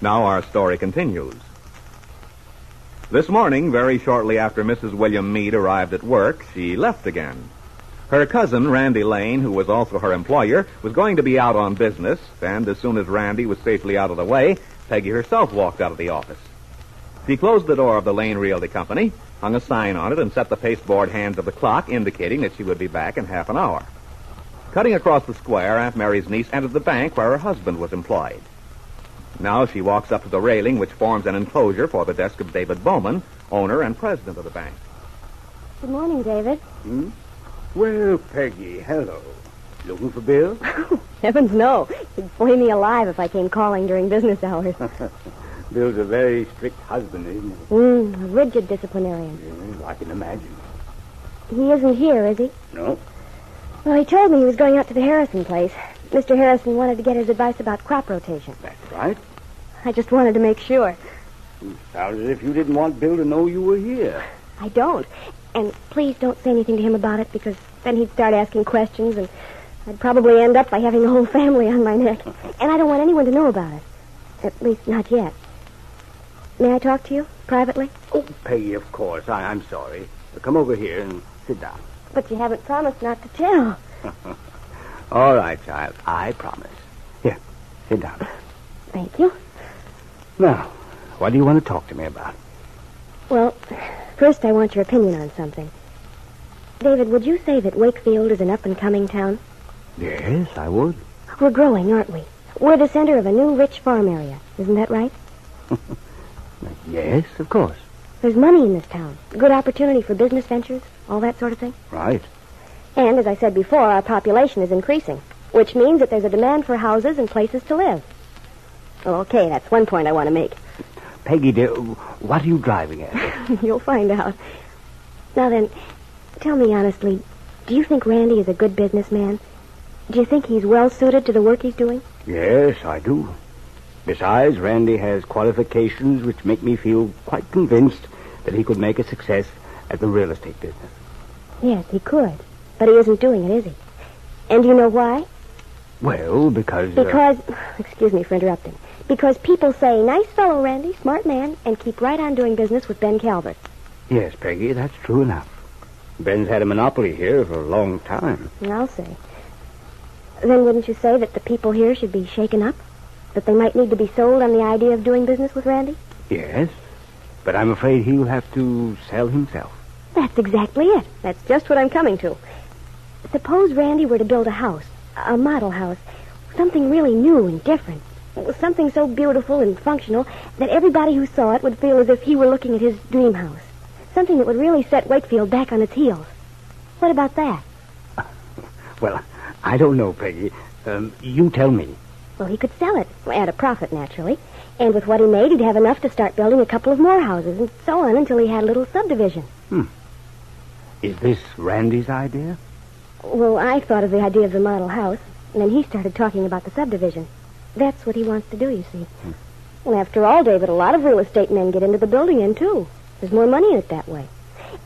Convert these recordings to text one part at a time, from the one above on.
Now our story continues. This morning, very shortly after Mrs. William Meade arrived at work, she left again. Her cousin, Randy Lane, who was also her employer, was going to be out on business, and as soon as Randy was safely out of the way, Peggy herself walked out of the office. She closed the door of the Lane Realty Company, hung a sign on it, and set the pasteboard hands of the clock, indicating that she would be back in half an hour. Cutting across the square, Aunt Mary's niece entered the bank where her husband was employed. Now she walks up to the railing which forms an enclosure for the desk of David Bowman, owner and president of the bank. Good morning, David. Hmm? Well, Peggy, hello. Looking for Bill? Heavens, no. He'd flay me alive if I came calling during business hours. Bill's a very strict husband, isn't he? Mm, a rigid disciplinarian. Yeah, I can imagine. He isn't here, is he? No? Well, he told me he was going out to the Harrison place. Mr. Harrison wanted to get his advice about crop rotation. That's right. I just wanted to make sure. You sound as if you didn't want Bill to know you were here. I don't. And please don't say anything to him about it because then he'd start asking questions and I'd probably end up by having the whole family on my neck. And I don't want anyone to know about it. At least not yet. May I talk to you privately? Oh, Peggy, of course. I, I'm sorry. Come over here and sit down. But you haven't promised not to tell. All right, child. I promise. Here, sit down. Thank you. Now, what do you want to talk to me about? Well, first I want your opinion on something. David, would you say that Wakefield is an up-and-coming town? Yes, I would. We're growing, aren't we? We're the center of a new rich farm area. Isn't that right? yes, of course. There's money in this town. Good opportunity for business ventures, all that sort of thing. Right. And, as I said before, our population is increasing, which means that there's a demand for houses and places to live. Okay, that's one point I want to make. Peggy, dear, what are you driving at? You'll find out. Now then, tell me honestly, do you think Randy is a good businessman? Do you think he's well suited to the work he's doing? Yes, I do. Besides, Randy has qualifications which make me feel quite convinced that he could make a success at the real estate business. Yes, he could. But he isn't doing it, is he? And do you know why? Well, because. uh, Because, excuse me for interrupting. Because people say, nice fellow, Randy, smart man, and keep right on doing business with Ben Calvert. yes, Peggy, that's true enough. Ben's had a monopoly here for a long time. I'll say. Then wouldn't you say that the people here should be shaken up? That they might need to be sold on the idea of doing business with Randy? Yes, but I'm afraid he'll have to sell himself. That's exactly it. That's just what I'm coming to. Suppose Randy were to build a house, a model house, something really new and different. Something so beautiful and functional that everybody who saw it would feel as if he were looking at his dream house. Something that would really set Wakefield back on its heels. What about that? Well, I don't know, Peggy. Um, you tell me. Well, he could sell it, at a profit, naturally. And with what he made, he'd have enough to start building a couple of more houses, and so on until he had a little subdivision. Hmm. Is this Randy's idea? Well, I thought of the idea of the model house, and then he started talking about the subdivision. That's what he wants to do, you see. Hmm. Well, after all, David, a lot of real estate men get into the building end, too. There's more money in it that way.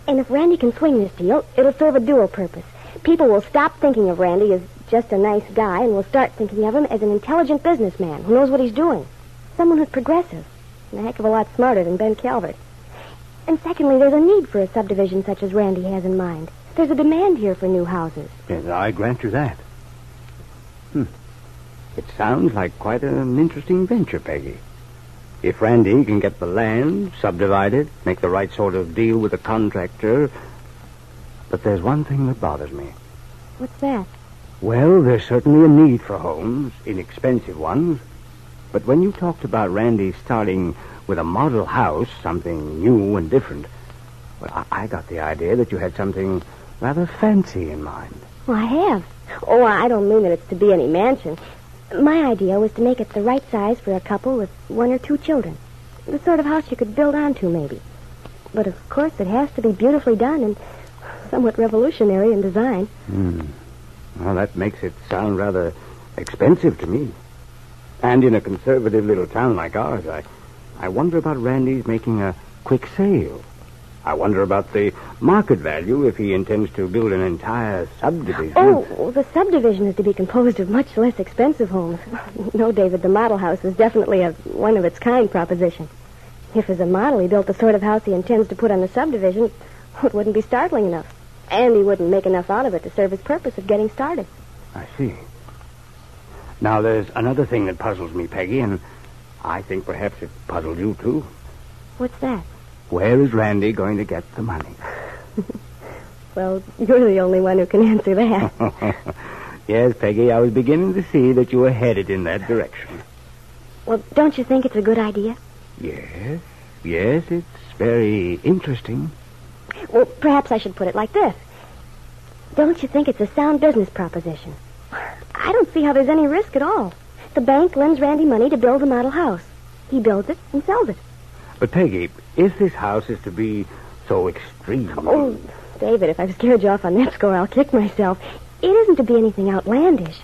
And if Randy can swing this deal, it'll serve a dual purpose. People will stop thinking of Randy as just a nice guy and will start thinking of him as an intelligent businessman who knows what he's doing. Someone who's progressive and a heck of a lot smarter than Ben Calvert. And secondly, there's a need for a subdivision such as Randy has in mind. There's a demand here for new houses. Yes, I grant you that. Hmm. It sounds like quite an interesting venture, Peggy. If Randy can get the land, subdivide it, make the right sort of deal with the contractor. But there's one thing that bothers me. What's that? Well, there's certainly a need for homes, inexpensive ones. But when you talked about Randy starting with a model house, something new and different, well, I, I got the idea that you had something rather fancy in mind. Well, I have. Oh, I don't mean that it's to be any mansion. My idea was to make it the right size for a couple with one or two children. The sort of house you could build onto, maybe. But of course, it has to be beautifully done and somewhat revolutionary in design. Hmm. Well, that makes it sound rather expensive to me. And in a conservative little town like ours, I, I wonder about Randy's making a quick sale. I wonder about the market value if he intends to build an entire subdivision. Oh, well, the subdivision is to be composed of much less expensive homes. no, David, the model house is definitely a one of its kind proposition. If as a model he built the sort of house he intends to put on the subdivision, it wouldn't be startling enough. And he wouldn't make enough out of it to serve his purpose of getting started. I see. Now, there's another thing that puzzles me, Peggy, and I think perhaps it puzzles you, too. What's that? Where is Randy going to get the money? Well, you're the only one who can answer that. yes, Peggy, I was beginning to see that you were headed in that direction. well, don't you think it's a good idea? Yes, yes, it's very interesting. Well, perhaps I should put it like this. Don't you think it's a sound business proposition? I don't see how there's any risk at all. The bank lends Randy money to build a model house. He builds it and sells it. But, Peggy, if this house is to be so extreme. Oh, David, if I've scared you off on that score, I'll kick myself. It isn't to be anything outlandish.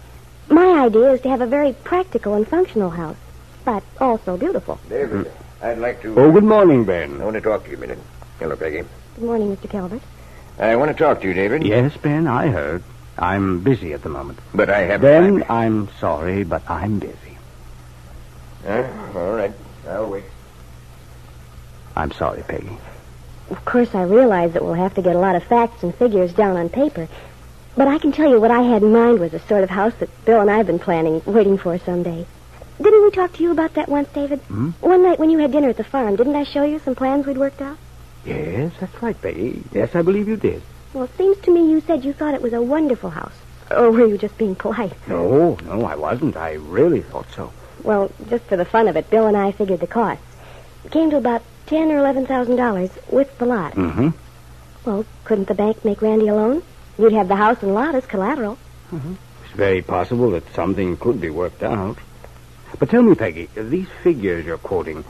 My idea is to have a very practical and functional house, but also beautiful. David, I'd like to. Oh, good morning, Ben. I want to talk to you a minute. Hello, Peggy. Good morning, Mr. Calvert. I want to talk to you, David. Yes, Ben, I heard. I'm busy at the moment. But I haven't. Ben, time. I'm sorry, but I'm busy. Huh? all right. I'll wait. I'm sorry, Peggy. Of course, I realize that we'll have to get a lot of facts and figures down on paper. But I can tell you what I had in mind was the sort of house that Bill and I have been planning, waiting for someday. Didn't we talk to you about that once, David? Hmm? One night when you had dinner at the farm, didn't I show you some plans we'd worked out? Yes, that's right, Peggy. Yes, I believe you did. Well, it seems to me you said you thought it was a wonderful house. Or were you just being polite? No, no, I wasn't. I really thought so. Well, just for the fun of it, Bill and I figured the costs. It came to about ten or eleven thousand dollars with the lot. Mm-hmm. Well, couldn't the bank make Randy a loan? You'd have the house and lot as collateral. Mm-hmm. It's very possible that something could be worked out. But tell me, Peggy, these figures you're quoting,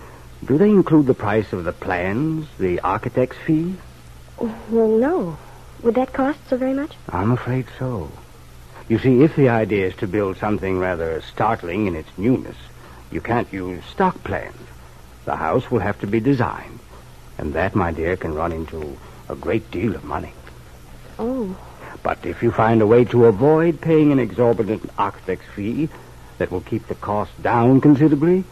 do they include the price of the plans, the architect's fee? Well, no. Would that cost so very much? I'm afraid so. You see, if the idea is to build something rather startling in its newness, you can't use stock plans. The house will have to be designed. And that, my dear, can run into a great deal of money. Oh. But if you find a way to avoid paying an exorbitant architect's fee that will keep the cost down considerably,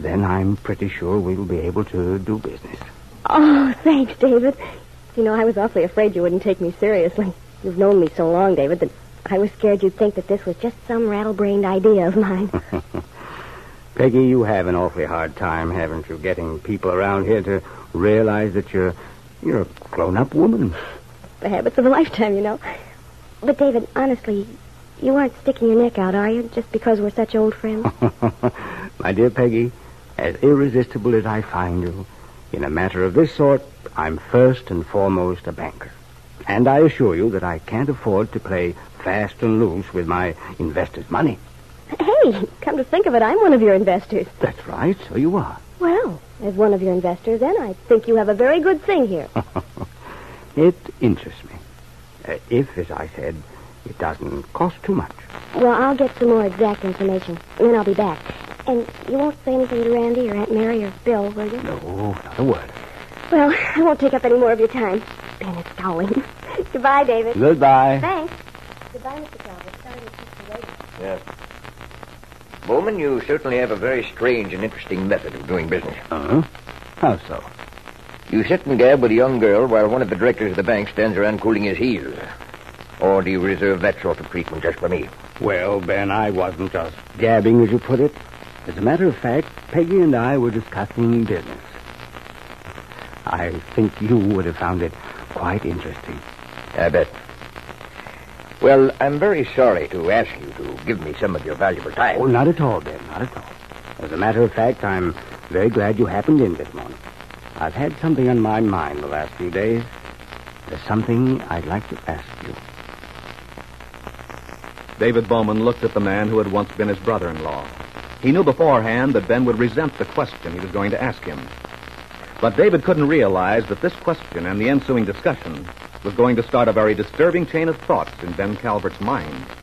then I'm pretty sure we'll be able to do business. Oh, thanks, David. You know, I was awfully afraid you wouldn't take me seriously. You've known me so long, David, that I was scared you'd think that this was just some rattle-brained idea of mine. Peggy, you have an awfully hard time, haven't you, getting people around here to realize that you're you're a grown-up woman. the habits of a lifetime, you know. But, David, honestly, you aren't sticking your neck out, are you? Just because we're such old friends? My dear Peggy, as irresistible as I find you, in a matter of this sort, I'm first and foremost a banker. And I assure you that I can't afford to play fast and loose with my investors' money. Hey, come to think of it, I'm one of your investors. That's right, so you are. Well, as one of your investors, then, I think you have a very good thing here. It interests me. Uh, if, as I said, it doesn't cost too much. Well, I'll get some more exact information, and then I'll be back. And you won't say anything to Randy or Aunt Mary or Bill, will you? No, not a word. Well, I won't take up any more of your time. Ben is scowling. Goodbye, David. Goodbye. Thanks. Goodbye, Mr. Calvert. Sorry to keep you waiting. Yes. Bowman, you certainly have a very strange and interesting method of doing business. Uh-huh. How so? You sit and gab with a young girl while one of the directors of the bank stands around cooling his heels. Or do you reserve that sort of treatment just for me? Well, Ben, I wasn't just gabbing, as you put it. As a matter of fact, Peggy and I were discussing business. I think you would have found it quite interesting. I bet. Well, I'm very sorry to ask you to give me some of your valuable time. Oh, not at all, Ben, not at all. As a matter of fact, I'm very glad you happened in this morning. I've had something on my mind the last few days. There's something I'd like to ask you. David Bowman looked at the man who had once been his brother-in-law. He knew beforehand that Ben would resent the question he was going to ask him. But David couldn't realize that this question and the ensuing discussion was going to start a very disturbing chain of thoughts in Ben Calvert's mind.